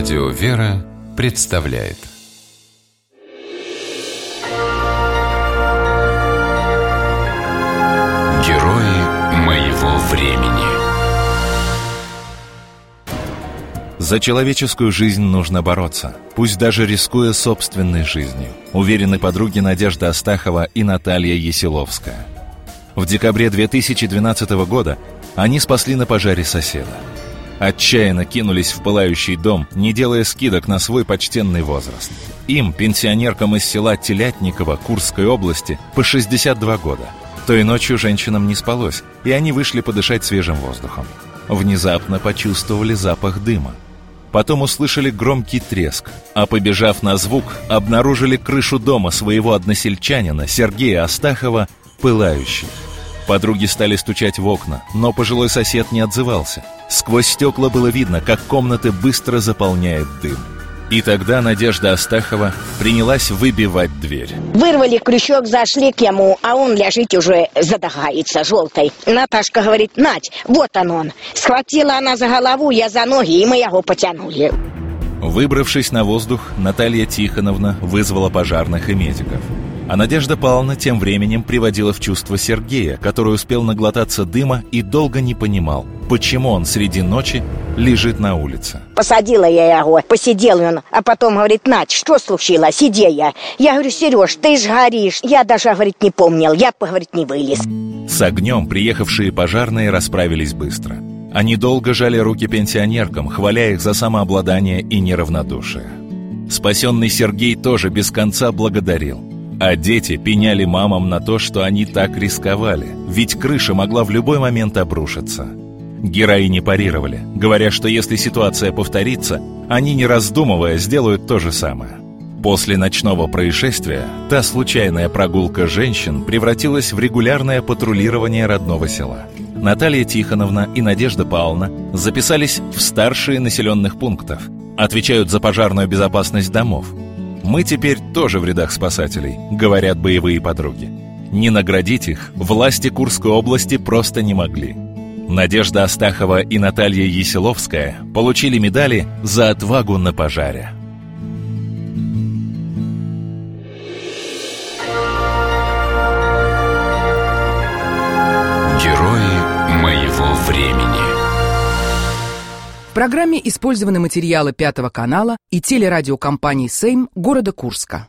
Радио «Вера» представляет. Герои моего времени. За человеческую жизнь нужно бороться, пусть даже рискуя собственной жизнью, уверены подруги Надежда Астахова и Наталья Есиловская. В декабре 2012 года они спасли на пожаре соседа – отчаянно кинулись в пылающий дом, не делая скидок на свой почтенный возраст. Им, пенсионеркам из села Телятниково Курской области, по 62 года. Той ночью женщинам не спалось, и они вышли подышать свежим воздухом. Внезапно почувствовали запах дыма. Потом услышали громкий треск, а побежав на звук, обнаружили крышу дома своего односельчанина Сергея Астахова пылающей. Подруги стали стучать в окна, но пожилой сосед не отзывался. Сквозь стекла было видно, как комнаты быстро заполняет дым. И тогда Надежда Астахова принялась выбивать дверь. Вырвали крючок, зашли к ему, а он лежит уже задыхается желтой. Наташка говорит, Надь, вот он он. Схватила она за голову, я за ноги, и мы его потянули. Выбравшись на воздух, Наталья Тихоновна вызвала пожарных и медиков. А Надежда Павловна тем временем приводила в чувство Сергея, который успел наглотаться дыма и долго не понимал, почему он среди ночи лежит на улице. Посадила я его, посидел он, а потом говорит, Надь, что случилось, иди я. Я говорю, Сереж, ты ж горишь. Я даже, говорит, не помнил, я, говорит, не вылез. С огнем приехавшие пожарные расправились быстро. Они долго жали руки пенсионеркам, хваля их за самообладание и неравнодушие. Спасенный Сергей тоже без конца благодарил. А дети пеняли мамам на то, что они так рисковали, ведь крыша могла в любой момент обрушиться. Героини парировали, говоря, что если ситуация повторится, они, не раздумывая, сделают то же самое. После ночного происшествия та случайная прогулка женщин превратилась в регулярное патрулирование родного села. Наталья Тихоновна и Надежда Павловна записались в старшие населенных пунктов, отвечают за пожарную безопасность домов, мы теперь тоже в рядах спасателей, говорят боевые подруги. Не наградить их власти Курской области просто не могли. Надежда Астахова и Наталья Есиловская получили медали за отвагу на пожаре. Герои моего времени в программе использованы материалы Пятого канала и телерадиокомпании «Сейм» города Курска.